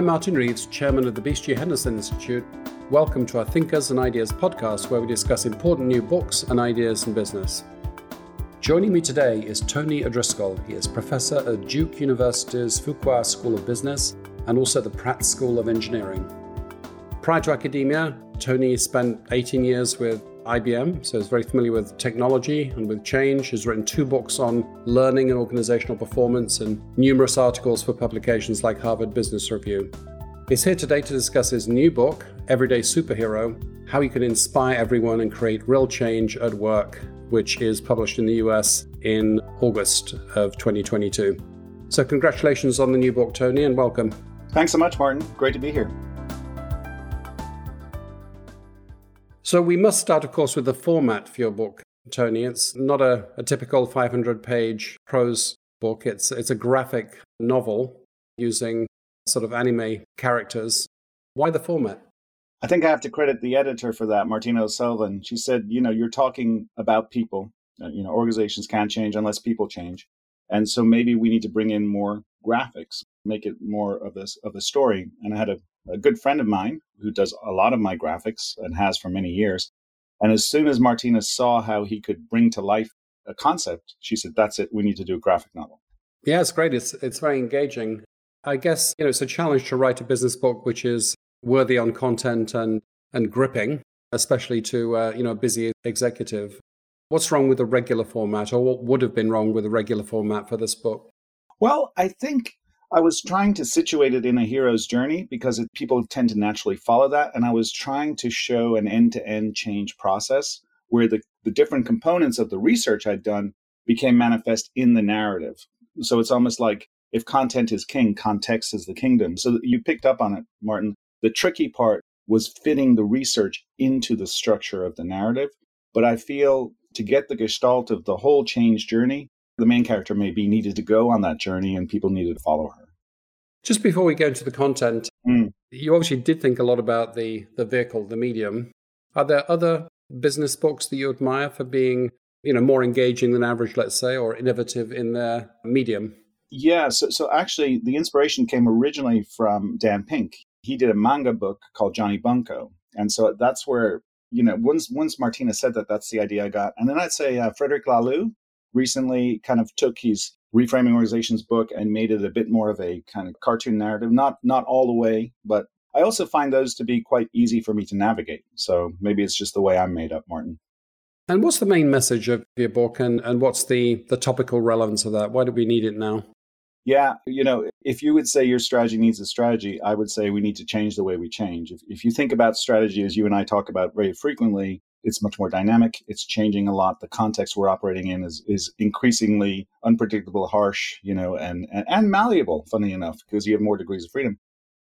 I'm Martin Reeves, Chairman of the BCG Henderson Institute. Welcome to our Thinkers and Ideas podcast, where we discuss important new books and ideas in business. Joining me today is Tony O'Driscoll. He is professor at Duke University's Fuqua School of Business and also the Pratt School of Engineering. Prior to academia, Tony spent 18 years with IBM, so he's very familiar with technology and with change. He's written two books on learning and organizational performance and numerous articles for publications like Harvard Business Review. He's here today to discuss his new book, Everyday Superhero How You Can Inspire Everyone and Create Real Change at Work, which is published in the US in August of 2022. So, congratulations on the new book, Tony, and welcome. Thanks so much, Martin. Great to be here. So we must start, of course, with the format for your book, Tony. It's not a, a typical 500 page prose book, it's, it's a graphic novel using sort of anime characters. Why the format? I think I have to credit the editor for that, Martina O'Sullivan. She said, you know, you're talking about people. Uh, you know, organizations can't change unless people change. And so maybe we need to bring in more graphics, make it more of this of a story. And I had a a good friend of mine who does a lot of my graphics and has for many years. And as soon as Martina saw how he could bring to life a concept, she said, "That's it. We need to do a graphic novel." Yeah, it's great. It's it's very engaging. I guess you know it's a challenge to write a business book which is worthy on content and and gripping, especially to uh, you know a busy executive. What's wrong with the regular format, or what would have been wrong with the regular format for this book? Well, I think I was trying to situate it in a hero's journey because it, people tend to naturally follow that. And I was trying to show an end to end change process where the, the different components of the research I'd done became manifest in the narrative. So it's almost like if content is king, context is the kingdom. So you picked up on it, Martin. The tricky part was fitting the research into the structure of the narrative. But I feel to get the gestalt of the whole change journey, the main character maybe needed to go on that journey and people needed to follow her. Just before we go into the content, mm. you obviously did think a lot about the, the vehicle, the medium. Are there other business books that you admire for being, you know, more engaging than average, let's say, or innovative in their medium? Yeah, so, so actually the inspiration came originally from Dan Pink. He did a manga book called Johnny Bunko. And so that's where, you know, once once Martina said that, that's the idea I got. And then I'd say uh, Frederic Laloux recently kind of took his reframing organizations book and made it a bit more of a kind of cartoon narrative. Not not all the way but i also find those to be quite easy for me to navigate. So maybe it's just the way i'm made up martin. And what's the main message of your book and, and what's the the topical relevance of that? Why do we need it now? Yeah you know if you would say your strategy needs a strategy i would say we need to change the way we change. If, if you think about strategy as you and i talk about very frequently it's much more dynamic. It's changing a lot. The context we're operating in is is increasingly unpredictable, harsh, you know, and and, and malleable. Funny enough, because you have more degrees of freedom.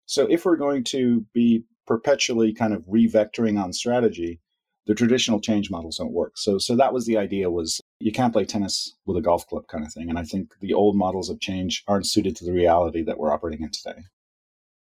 So if we're going to be perpetually kind of revectoring on strategy, the traditional change models don't work. So so that was the idea was you can't play tennis with a golf club kind of thing. And I think the old models of change aren't suited to the reality that we're operating in today.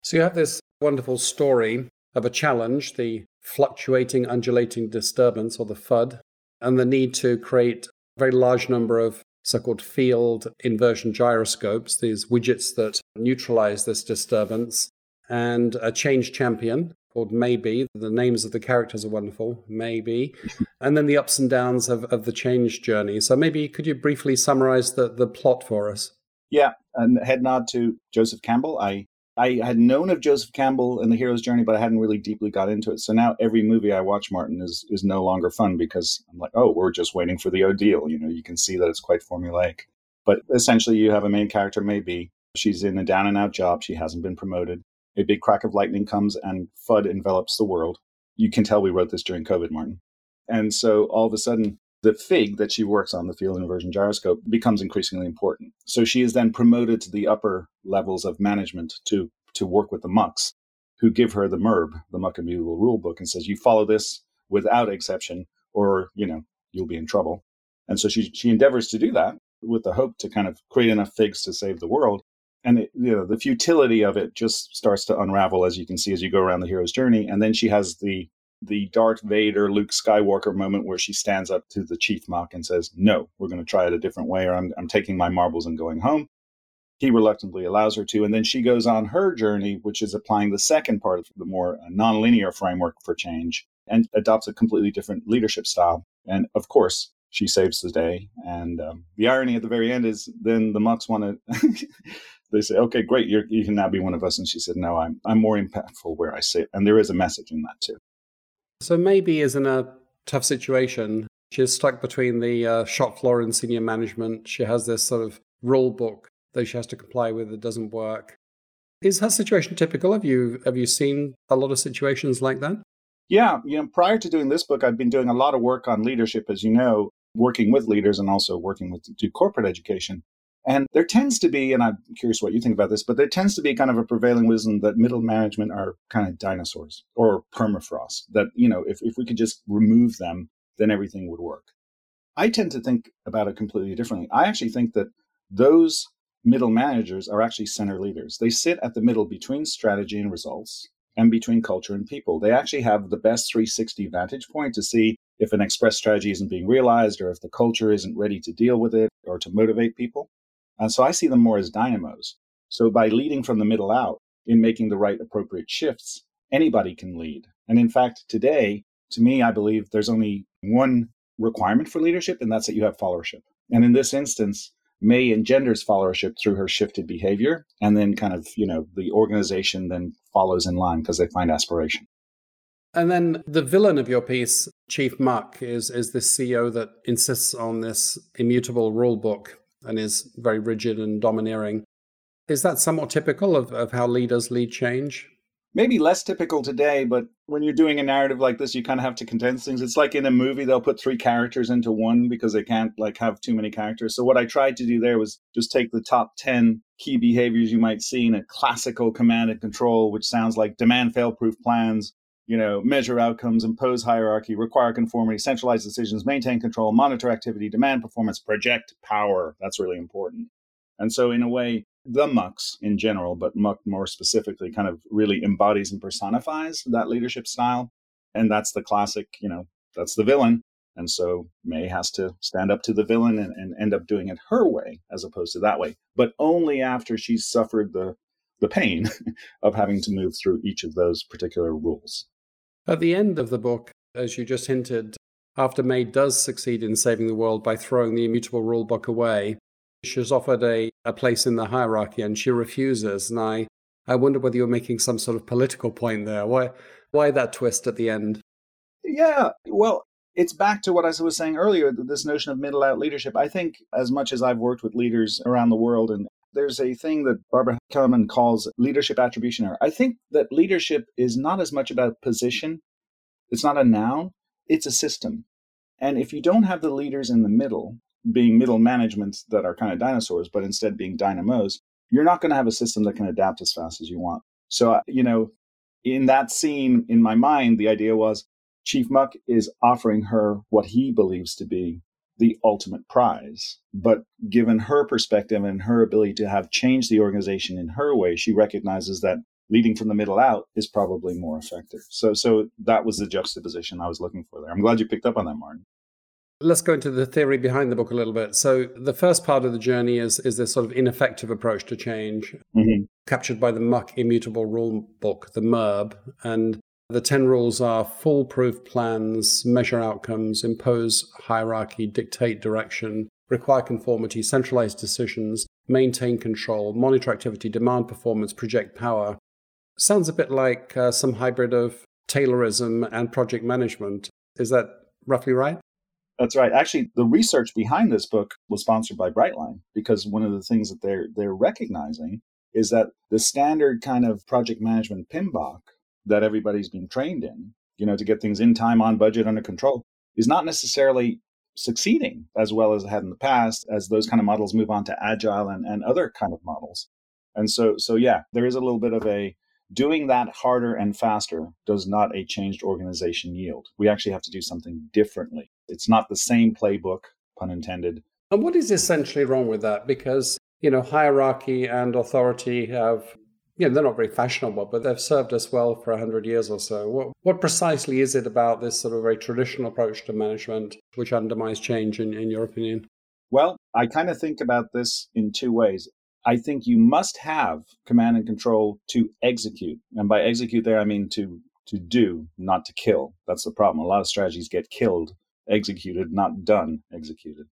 So you have this wonderful story of a challenge, the fluctuating undulating disturbance or the FUD, and the need to create a very large number of so called field inversion gyroscopes, these widgets that neutralize this disturbance, and a change champion called Maybe. The names of the characters are wonderful, Maybe. and then the ups and downs of, of the change journey. So maybe could you briefly summarize the, the plot for us? Yeah, and head nod to Joseph Campbell. I I had known of Joseph Campbell and the hero's journey, but I hadn't really deeply got into it. So now every movie I watch, Martin, is is no longer fun because I'm like, oh, we're just waiting for the ordeal. You know, you can see that it's quite formulaic. But essentially, you have a main character, maybe she's in a down and out job, she hasn't been promoted. A big crack of lightning comes and FUD envelops the world. You can tell we wrote this during COVID, Martin. And so all of a sudden, the fig that she works on, the field inversion gyroscope, becomes increasingly important. So she is then promoted to the upper levels of management to, to work with the mucks, who give her the MERB, the Muck Immutable Rule Book, and says, you follow this without exception, or, you know, you'll be in trouble. And so she, she endeavors to do that with the hope to kind of create enough figs to save the world. And it, you know the futility of it just starts to unravel as you can see as you go around the hero's journey. And then she has the the Darth Vader, Luke Skywalker moment where she stands up to the chief muck and says, No, we're going to try it a different way, or I'm, I'm taking my marbles and going home. He reluctantly allows her to. And then she goes on her journey, which is applying the second part of the more nonlinear framework for change and adopts a completely different leadership style. And of course, she saves the day. And um, the irony at the very end is then the mucks want to. they say, "Okay, great, you can now be one of us." And she said, "No, I'm I'm more impactful where I sit." And there is a message in that too. So maybe is in a tough situation. She's stuck between the uh, shop floor and senior management. She has this sort of rule book that she has to comply with that doesn't work. Is her situation typical? Have you have you seen a lot of situations like that? Yeah, you know, prior to doing this book, I've been doing a lot of work on leadership, as you know, working with leaders and also working with do corporate education. And there tends to be, and I'm curious what you think about this, but there tends to be kind of a prevailing wisdom that middle management are kind of dinosaurs or permafrost. That you know, if if we could just remove them, then everything would work. I tend to think about it completely differently. I actually think that those middle managers are actually center leaders. They sit at the middle between strategy and results and between culture and people. They actually have the best 360 vantage point to see if an express strategy isn't being realized or if the culture isn't ready to deal with it or to motivate people. And so I see them more as dynamos. So by leading from the middle out in making the right appropriate shifts, anybody can lead. And in fact, today, to me, I believe there's only one requirement for leadership, and that's that you have followership. And in this instance, May engenders followership through her shifted behavior, and then kind of, you know, the organization then follows in line because they find aspiration. And then the villain of your piece, Chief Muck, is is this CEO that insists on this immutable rule book and is very rigid and domineering. Is that somewhat typical of, of how leaders lead change? Maybe less typical today, but when you're doing a narrative like this, you kind of have to condense things. It's like in a movie, they'll put three characters into one because they can't like have too many characters. So what I tried to do there was just take the top 10 key behaviors you might see in a classical command and control, which sounds like demand fail-proof plans, you know, measure outcomes, impose hierarchy, require conformity, centralize decisions, maintain control, monitor activity, demand performance, project power. That's really important. And so in a way, the mucks in general, but muck more specifically, kind of really embodies and personifies that leadership style. And that's the classic, you know, that's the villain. And so May has to stand up to the villain and, and end up doing it her way as opposed to that way, but only after she's suffered the the pain of having to move through each of those particular rules. At the end of the book, as you just hinted, after May does succeed in saving the world by throwing the immutable rule book away, She's offered a, a place in the hierarchy and she refuses. And I, I wonder whether you're making some sort of political point there. Why, why that twist at the end? Yeah, well, it's back to what I was saying earlier this notion of middle out leadership. I think, as much as I've worked with leaders around the world, and there's a thing that Barbara Kellerman calls leadership attribution error. I think that leadership is not as much about position, it's not a noun, it's a system. And if you don't have the leaders in the middle, being middle management that are kind of dinosaurs, but instead being dynamos, you're not going to have a system that can adapt as fast as you want. So, uh, you know, in that scene, in my mind, the idea was Chief Muck is offering her what he believes to be the ultimate prize. But given her perspective and her ability to have changed the organization in her way, she recognizes that leading from the middle out is probably more effective. So, so that was the juxtaposition I was looking for there. I'm glad you picked up on that, Martin. Let's go into the theory behind the book a little bit. So, the first part of the journey is is this sort of ineffective approach to change, mm-hmm. captured by the Muck Immutable Rule Book, the MERB, and the 10 rules are foolproof plans, measure outcomes, impose hierarchy, dictate direction, require conformity, centralize decisions, maintain control, monitor activity, demand performance, project power. Sounds a bit like uh, some hybrid of Taylorism and project management. Is that roughly right? That's right. Actually, the research behind this book was sponsored by Brightline because one of the things that they're they're recognizing is that the standard kind of project management PMBOK that everybody's been trained in, you know, to get things in time, on budget, under control, is not necessarily succeeding as well as it had in the past as those kind of models move on to agile and, and other kind of models. And so so yeah, there is a little bit of a doing that harder and faster does not a changed organization yield. We actually have to do something differently. It's not the same playbook, pun intended. And what is essentially wrong with that? Because, you know, hierarchy and authority have, you know, they're not very fashionable, but they've served us well for 100 years or so. What, what precisely is it about this sort of very traditional approach to management which undermines change, in, in your opinion? Well, I kind of think about this in two ways. I think you must have command and control to execute. And by execute there, I mean to to do, not to kill. That's the problem. A lot of strategies get killed, executed, not done, executed.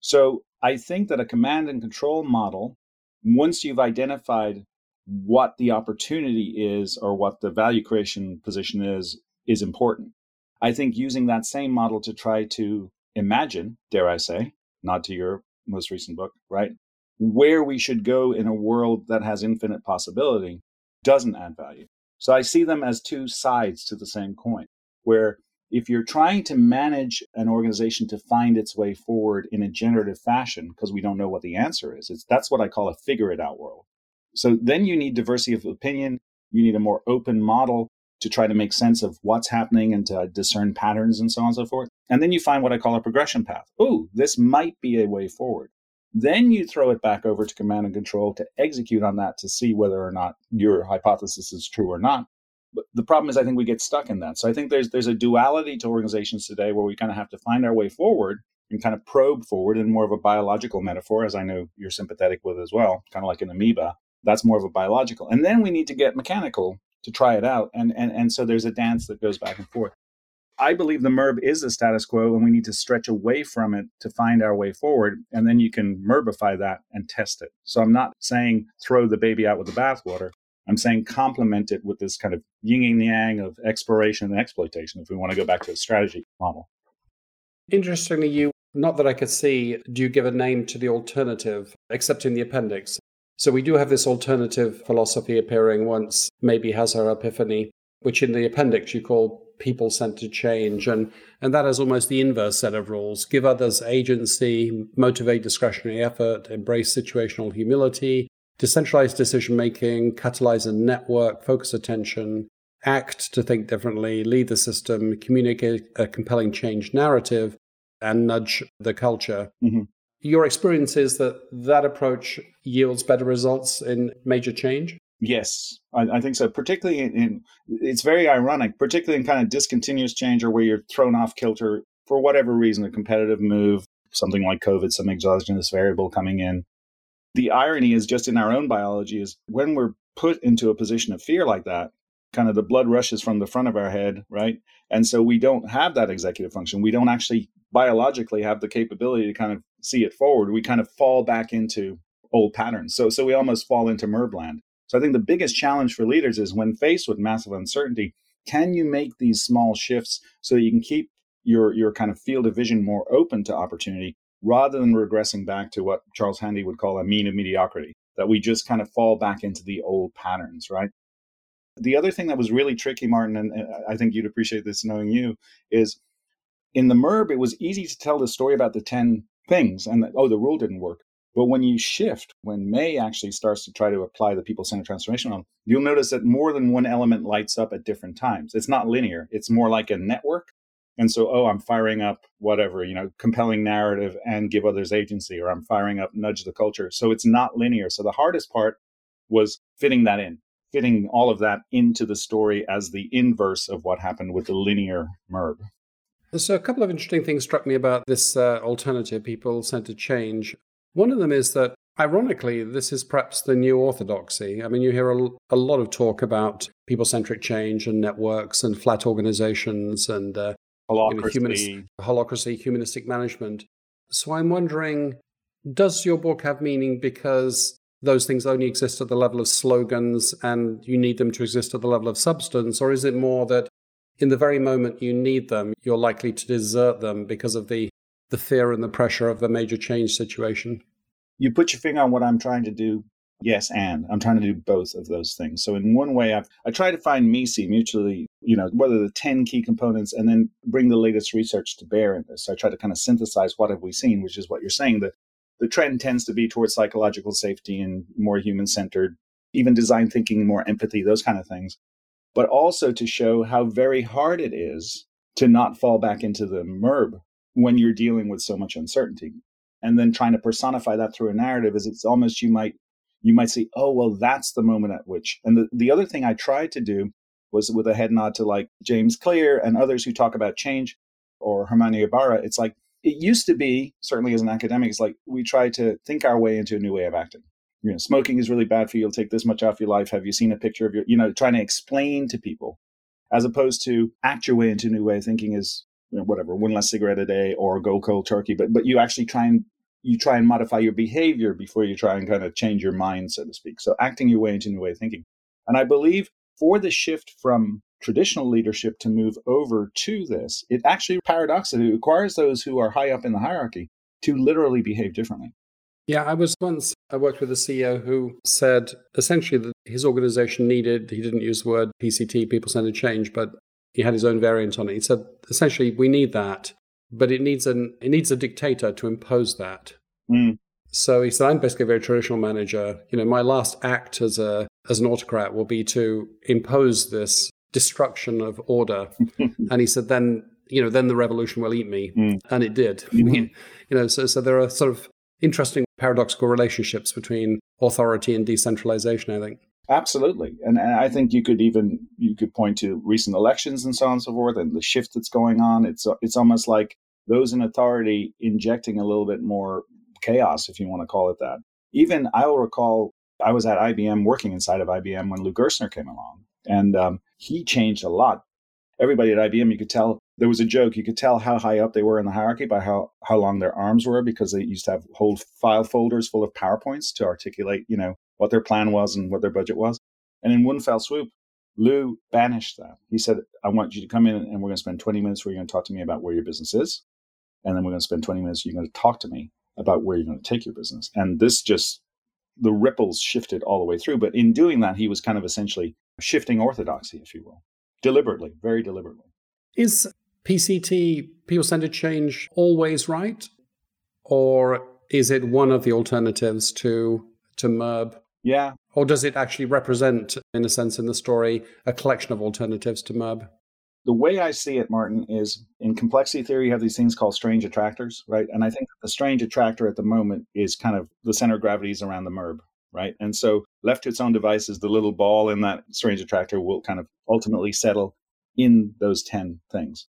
So I think that a command and control model, once you've identified what the opportunity is or what the value creation position is, is important. I think using that same model to try to imagine, dare I say, not to your most recent book, right? Where we should go in a world that has infinite possibility doesn't add value. So I see them as two sides to the same coin, where if you're trying to manage an organization to find its way forward in a generative fashion, because we don't know what the answer is, that's what I call a figure it out world. So then you need diversity of opinion. You need a more open model to try to make sense of what's happening and to discern patterns and so on and so forth. And then you find what I call a progression path. Oh, this might be a way forward. Then you throw it back over to command and control to execute on that to see whether or not your hypothesis is true or not. But the problem is, I think we get stuck in that. So I think there's there's a duality to organizations today where we kind of have to find our way forward and kind of probe forward in more of a biological metaphor, as I know you're sympathetic with as well, kind of like an amoeba. That's more of a biological. And then we need to get mechanical to try it out. And and and so there's a dance that goes back and forth. I believe the MERB is the status quo, and we need to stretch away from it to find our way forward. And then you can MERBify that and test it. So I'm not saying throw the baby out with the bathwater. I'm saying complement it with this kind of yin and yang of exploration and exploitation, if we want to go back to a strategy model. Interestingly, you, not that I could see, do you give a name to the alternative, except in the appendix? So we do have this alternative philosophy appearing once maybe has her epiphany, which in the appendix you call people centered change. And, and that is almost the inverse set of rules give others agency, motivate discretionary effort, embrace situational humility, decentralize decision making, catalyze a network, focus attention, act to think differently, lead the system, communicate a compelling change narrative, and nudge the culture. Mm-hmm. Your experience is that that approach yields better results in major change? Yes, I, I, think so. Particularly in, in, it's very ironic, particularly in kind of discontinuous change or where you're thrown off kilter for whatever reason, a competitive move, something like COVID, some exogenous variable coming in. The irony is just in our own biology is when we're put into a position of fear like that, kind of the blood rushes from the front of our head, right? And so we don't have that executive function. We don't actually biologically have the capability to kind of see it forward. We kind of fall back into old patterns. So so we almost fall into MERBland. So I think the biggest challenge for leaders is when faced with massive uncertainty, can you make these small shifts so that you can keep your your kind of field of vision more open to opportunity rather than regressing back to what Charles Handy would call a mean of mediocrity, that we just kind of fall back into the old patterns, right? The other thing that was really tricky, Martin, and uh, I think you'd appreciate this knowing you, is in the MERB, it was easy to tell the story about the 10 things and, that, oh, the rule didn't work. But when you shift, when May actually starts to try to apply the people centered transformation model, you'll notice that more than one element lights up at different times. It's not linear, it's more like a network. And so, oh, I'm firing up whatever, you know, compelling narrative and give others agency, or I'm firing up nudge the culture. So it's not linear. So the hardest part was fitting that in, fitting all of that into the story as the inverse of what happened with the linear MERB. So, a couple of interesting things struck me about this uh, alternative people centered change. One of them is that, ironically, this is perhaps the new orthodoxy. I mean, you hear a, a lot of talk about people centric change and networks and flat organizations and uh, holacracy. You know, humanist, holacracy, humanistic management. So I'm wondering does your book have meaning because those things only exist at the level of slogans and you need them to exist at the level of substance? Or is it more that in the very moment you need them, you're likely to desert them because of the the fear and the pressure of a major change situation? You put your finger on what I'm trying to do. Yes, and I'm trying to do both of those things. So in one way, I've, I try to find MISI mutually, you know, what are the 10 key components and then bring the latest research to bear in this. So I try to kind of synthesize what have we seen, which is what you're saying. The, the trend tends to be towards psychological safety and more human centered, even design thinking, more empathy, those kind of things. But also to show how very hard it is to not fall back into the MERB when you're dealing with so much uncertainty and then trying to personify that through a narrative is it's almost you might you might say oh well that's the moment at which and the, the other thing i tried to do was with a head nod to like james clear and others who talk about change or herminia ibarra it's like it used to be certainly as an academic it's like we try to think our way into a new way of acting you know, smoking is really bad for you. You'll take this much off your life. Have you seen a picture of your, you know, trying to explain to people as opposed to act your way into a new way of thinking is you know, whatever, one less cigarette a day or go cold turkey. But, but you actually try and, you try and modify your behavior before you try and kind of change your mind, so to speak. So acting your way into new way of thinking. And I believe for the shift from traditional leadership to move over to this, it actually paradoxically requires those who are high up in the hierarchy to literally behave differently. Yeah, I was once, I worked with a CEO who said essentially that his organization needed, he didn't use the word PCT, people centered change, but he had his own variant on it. He said essentially we need that, but it needs an it needs a dictator to impose that. Mm. So he said, I'm basically a very traditional manager. You know, my last act as a as an autocrat will be to impose this destruction of order. and he said, then you know, then the revolution will eat me, mm. and it did. Mm-hmm. you know, so so there are sort of interesting paradoxical relationships between authority and decentralization. I think. Absolutely, and, and I think you could even you could point to recent elections and so on and so forth, and the shift that's going on. It's it's almost like those in authority injecting a little bit more chaos, if you want to call it that. Even I will recall I was at IBM working inside of IBM when Lou Gerstner came along, and um, he changed a lot. Everybody at IBM, you could tell there was a joke. You could tell how high up they were in the hierarchy by how, how long their arms were because they used to have whole file folders full of PowerPoints to articulate, you know, what their plan was and what their budget was. And in one fell swoop, Lou banished that. He said, I want you to come in and we're going to spend 20 minutes where you're going to talk to me about where your business is. And then we're going to spend 20 minutes, you're going to talk to me about where you're going to take your business. And this just, the ripples shifted all the way through. But in doing that, he was kind of essentially shifting orthodoxy, if you will, deliberately, very deliberately. Is PCT, people centered change, always right? Or is it one of the alternatives to, to MERB? Yeah. Or does it actually represent, in a sense, in the story, a collection of alternatives to MERB? The way I see it, Martin, is in complexity theory, you have these things called strange attractors, right? And I think the strange attractor at the moment is kind of the center of gravity is around the MERB, right? And so left to its own devices, the little ball in that strange attractor will kind of ultimately settle in those 10 things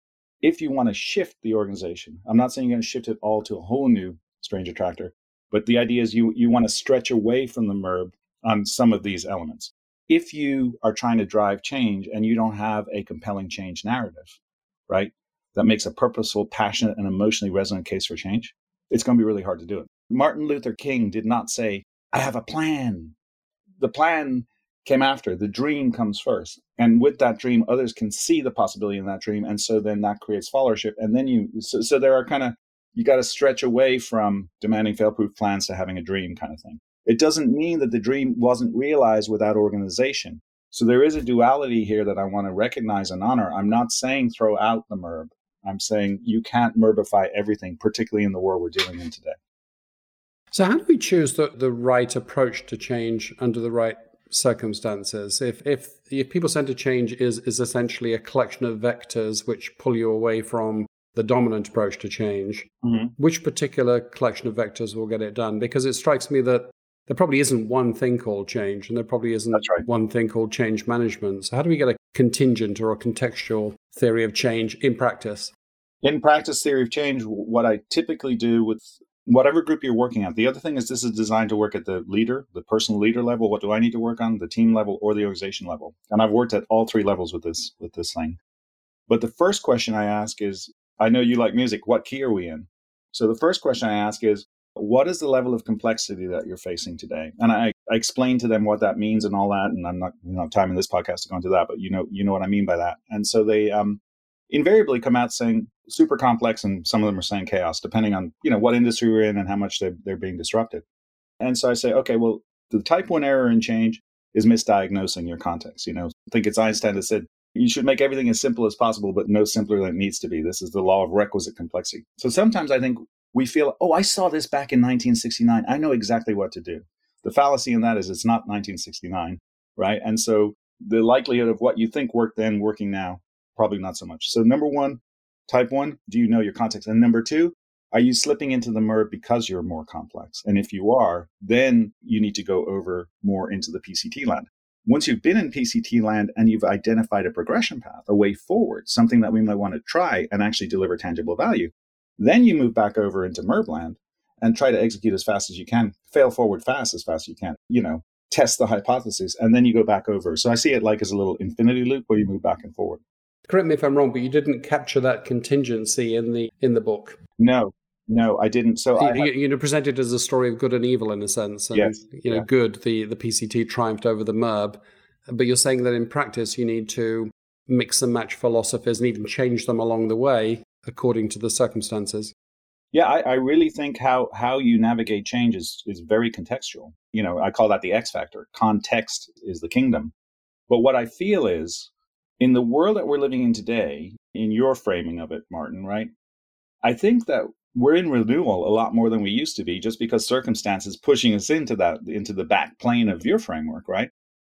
if you want to shift the organization, I'm not saying you're going to shift it all to a whole new strange attractor, but the idea is you you want to stretch away from the MERB on some of these elements. If you are trying to drive change and you don't have a compelling change narrative, right, that makes a purposeful, passionate, and emotionally resonant case for change, it's going to be really hard to do it. Martin Luther King did not say, I have a plan. The plan came after. The dream comes first. And with that dream, others can see the possibility in that dream. And so then that creates followership. And then you, so, so there are kind of, you got to stretch away from demanding fail proof plans to having a dream kind of thing. It doesn't mean that the dream wasn't realized without organization. So there is a duality here that I want to recognize and honor. I'm not saying throw out the MERB. I'm saying you can't MERBify everything, particularly in the world we're dealing in today. So, how do we choose the, the right approach to change under the right circumstances. If if if people centered change is is essentially a collection of vectors which pull you away from the dominant approach to change, mm-hmm. which particular collection of vectors will get it done? Because it strikes me that there probably isn't one thing called change, and there probably isn't right. one thing called change management. So how do we get a contingent or a contextual theory of change in practice? In practice, theory of change, what I typically do with whatever group you're working at. The other thing is this is designed to work at the leader, the personal leader level. What do I need to work on? The team level or the organization level. And I've worked at all three levels with this with this thing. But the first question I ask is, I know you like music. What key are we in? So the first question I ask is, what is the level of complexity that you're facing today? And I, I explain to them what that means and all that. And I'm not, you know, time in this podcast to go into that, but you know, you know what I mean by that. And so they um, invariably come out saying, super complex and some of them are saying chaos depending on you know what industry we're in and how much they're, they're being disrupted and so i say okay well the type one error in change is misdiagnosing your context you know i think it's einstein that said you should make everything as simple as possible but no simpler than it needs to be this is the law of requisite complexity so sometimes i think we feel oh i saw this back in 1969 i know exactly what to do the fallacy in that is it's not 1969 right and so the likelihood of what you think worked then working now probably not so much so number one Type one, do you know your context? And number two, are you slipping into the MERB because you're more complex? And if you are, then you need to go over more into the PCT land. Once you've been in PCT land and you've identified a progression path, a way forward, something that we might want to try and actually deliver tangible value, then you move back over into MERB land and try to execute as fast as you can, fail forward fast as fast as you can, you know, test the hypothesis, and then you go back over. So I see it like as a little infinity loop where you move back and forward. Correct me if I'm wrong, but you didn't capture that contingency in the in the book. No, no, I didn't. So you, I, you know, presented as a story of good and evil in a sense. And, Yes, You know, yeah. good. The the PCT triumphed over the MERB, but you're saying that in practice you need to mix and match philosophies and even change them along the way according to the circumstances. Yeah, I, I really think how how you navigate change is is very contextual. You know, I call that the X factor. Context is the kingdom. But what I feel is in the world that we're living in today, in your framing of it, Martin, right? I think that we're in renewal a lot more than we used to be just because circumstances pushing us into that into the back plane of your framework, right?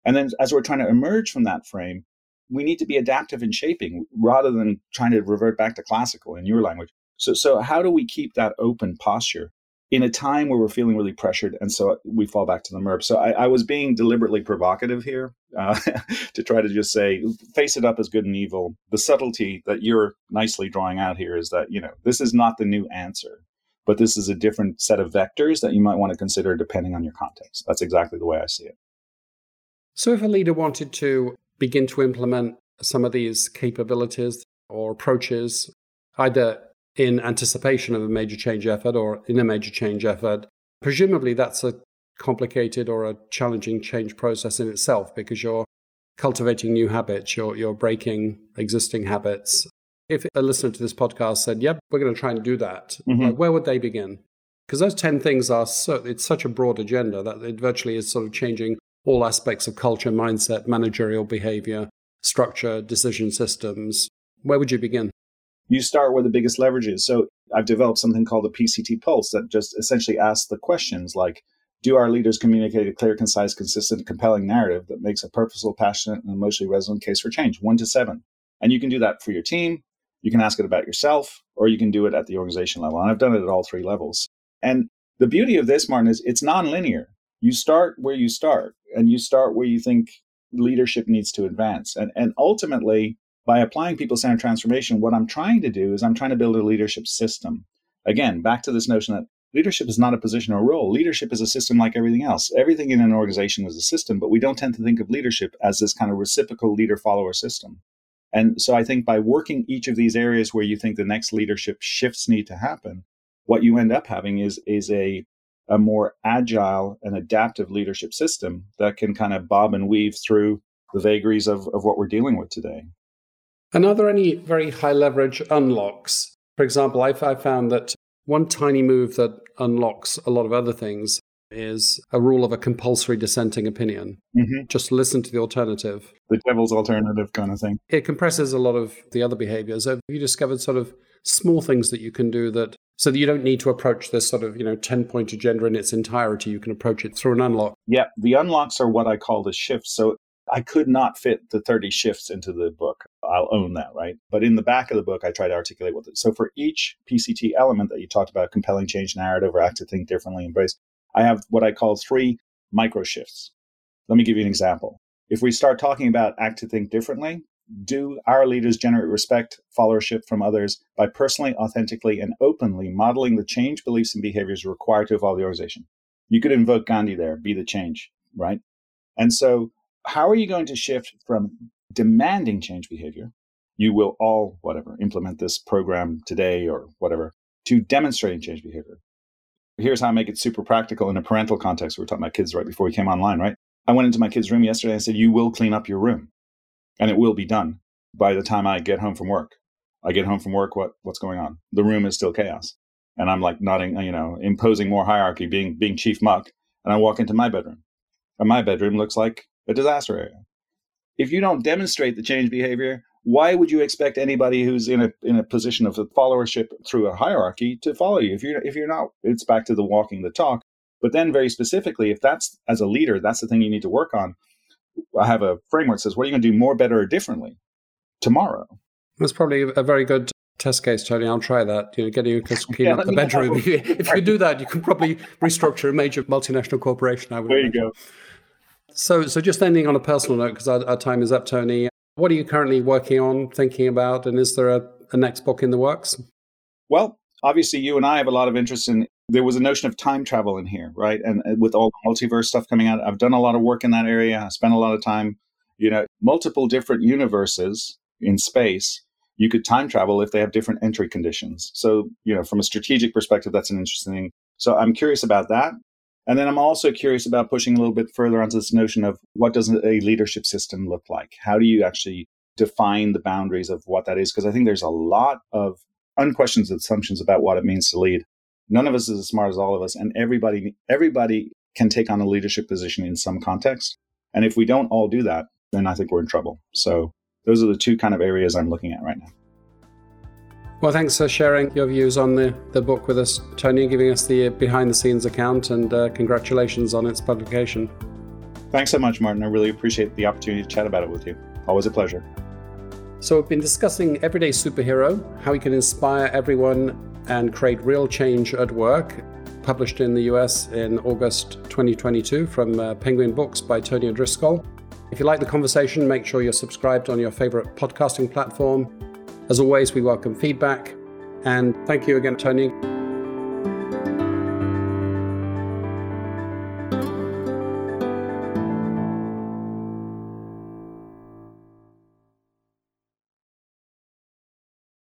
And then as we're trying to emerge from that frame, we need to be adaptive in shaping rather than trying to revert back to classical in your language. So, so how do we keep that open posture in a time where we're feeling really pressured, and so we fall back to the MERB? So, I, I was being deliberately provocative here uh, to try to just say, face it up as good and evil. The subtlety that you're nicely drawing out here is that you know this is not the new answer, but this is a different set of vectors that you might want to consider depending on your context. That's exactly the way I see it. So if a leader wanted to begin to implement some of these capabilities or approaches, either in anticipation of a major change effort or in a major change effort, presumably that's a complicated or a challenging change process in itself because you're cultivating new habits, you're, you're breaking existing habits. If a listener to this podcast said, Yep, we're going to try and do that, Mhm. like, where would they begin? Because those 10 things are so, it's such a broad agenda that it virtually is sort of changing all aspects of culture, mindset, managerial behavior, structure, decision systems. Where would you begin? You start where the biggest leverage is. So I've developed something called a PCT Pulse that just essentially asks the questions like, do our leaders communicate a clear, concise, consistent, compelling narrative that makes a purposeful, passionate, and emotionally resonant case for change? One to seven. And you can do that for your team. You can ask it about yourself, or you can do it at the organization level. And I've done it at all three levels. And the beauty of this, Martin, is it's nonlinear. You start where you start, and you start where you think leadership needs to advance. And, and ultimately, by applying people centered transformation, what I'm trying to do is I'm trying to build a leadership system. Again, back to this notion that leadership is not a position or role. Leadership is a system like everything else. Everything in an organization is a system, but we don't tend to think of leadership as this kind of reciprocal leader follower system. And so I think by working each of these areas where you think the next leadership shifts need to happen, what you end up having is, is a, a more agile and adaptive leadership system that can kind of bob and weave through the vagaries of, of what we're dealing with today. And are there any very high leverage unlocks? For example, I've, I found that one tiny move that unlocks a lot of other things is a rule of a compulsory dissenting opinion. Mm-hmm. Just listen to the alternative. The devil's alternative kind of thing. It compresses a lot of the other behaviors. Have you discovered sort of small things that you can do that so that you don't need to approach this sort of, you know, 10 point agenda in its entirety? You can approach it through an unlock. Yeah, the unlocks are what I call the shifts. So I could not fit the 30 shifts into the book. I'll own that, right? But in the back of the book, I try to articulate what it. So for each PCT element that you talked about, compelling change narrative or act to think differently, embrace, I have what I call three micro shifts. Let me give you an example. If we start talking about act to think differently, do our leaders generate respect, followership from others by personally, authentically, and openly modeling the change, beliefs, and behaviors required to evolve the organization? You could invoke Gandhi there, be the change, right? And so, how are you going to shift from demanding change behavior? You will all, whatever, implement this program today or whatever, to demonstrating change behavior. Here's how I make it super practical in a parental context. We were talking about kids right before we came online, right? I went into my kid's room yesterday and said, You will clean up your room and it will be done by the time I get home from work. I get home from work, what what's going on? The room is still chaos. And I'm like nodding, you know, imposing more hierarchy, being being chief muck. And I walk into my bedroom. And my bedroom looks like a disaster area. If you don't demonstrate the change behavior, why would you expect anybody who's in a in a position of followership through a hierarchy to follow you? If you're if you're not, it's back to the walking the talk. But then very specifically, if that's as a leader, that's the thing you need to work on. I have a framework that says, what are you going to do more, better, or differently tomorrow? That's probably a very good test case, Tony. I'll try that. You know, getting you to clean Yeah, up the bedroom. if you do that, you can probably restructure a major multinational corporation. I would There you go. So, so just ending on a personal note, because our, our time is up, Tony. What are you currently working on, thinking about, and is there a, a next book in the works? Well, obviously, you and I have a lot of interest in there was a notion of time travel in here, right? And with all the multiverse stuff coming out, I've done a lot of work in that area. I spent a lot of time, you know, multiple different universes in space. You could time travel if they have different entry conditions. So, you know, from a strategic perspective, that's an interesting thing. So I'm curious about that. And then I'm also curious about pushing a little bit further onto this notion of what does a leadership system look like? How do you actually define the boundaries of what that is? Because I think there's a lot of unquestioned assumptions about what it means to lead. None of us is as smart as all of us, and everybody everybody can take on a leadership position in some context. And if we don't all do that, then I think we're in trouble. So those are the two kind of areas I'm looking at right now. Well, thanks for sharing your views on the, the book with us, Tony, giving us the behind the scenes account. And uh, congratulations on its publication. Thanks so much, Martin. I really appreciate the opportunity to chat about it with you. Always a pleasure. So, we've been discussing Everyday Superhero, how we can inspire everyone and create real change at work, published in the US in August 2022 from uh, Penguin Books by Tony O'Driscoll. If you like the conversation, make sure you're subscribed on your favorite podcasting platform as always, we welcome feedback. And thank you again, Tony.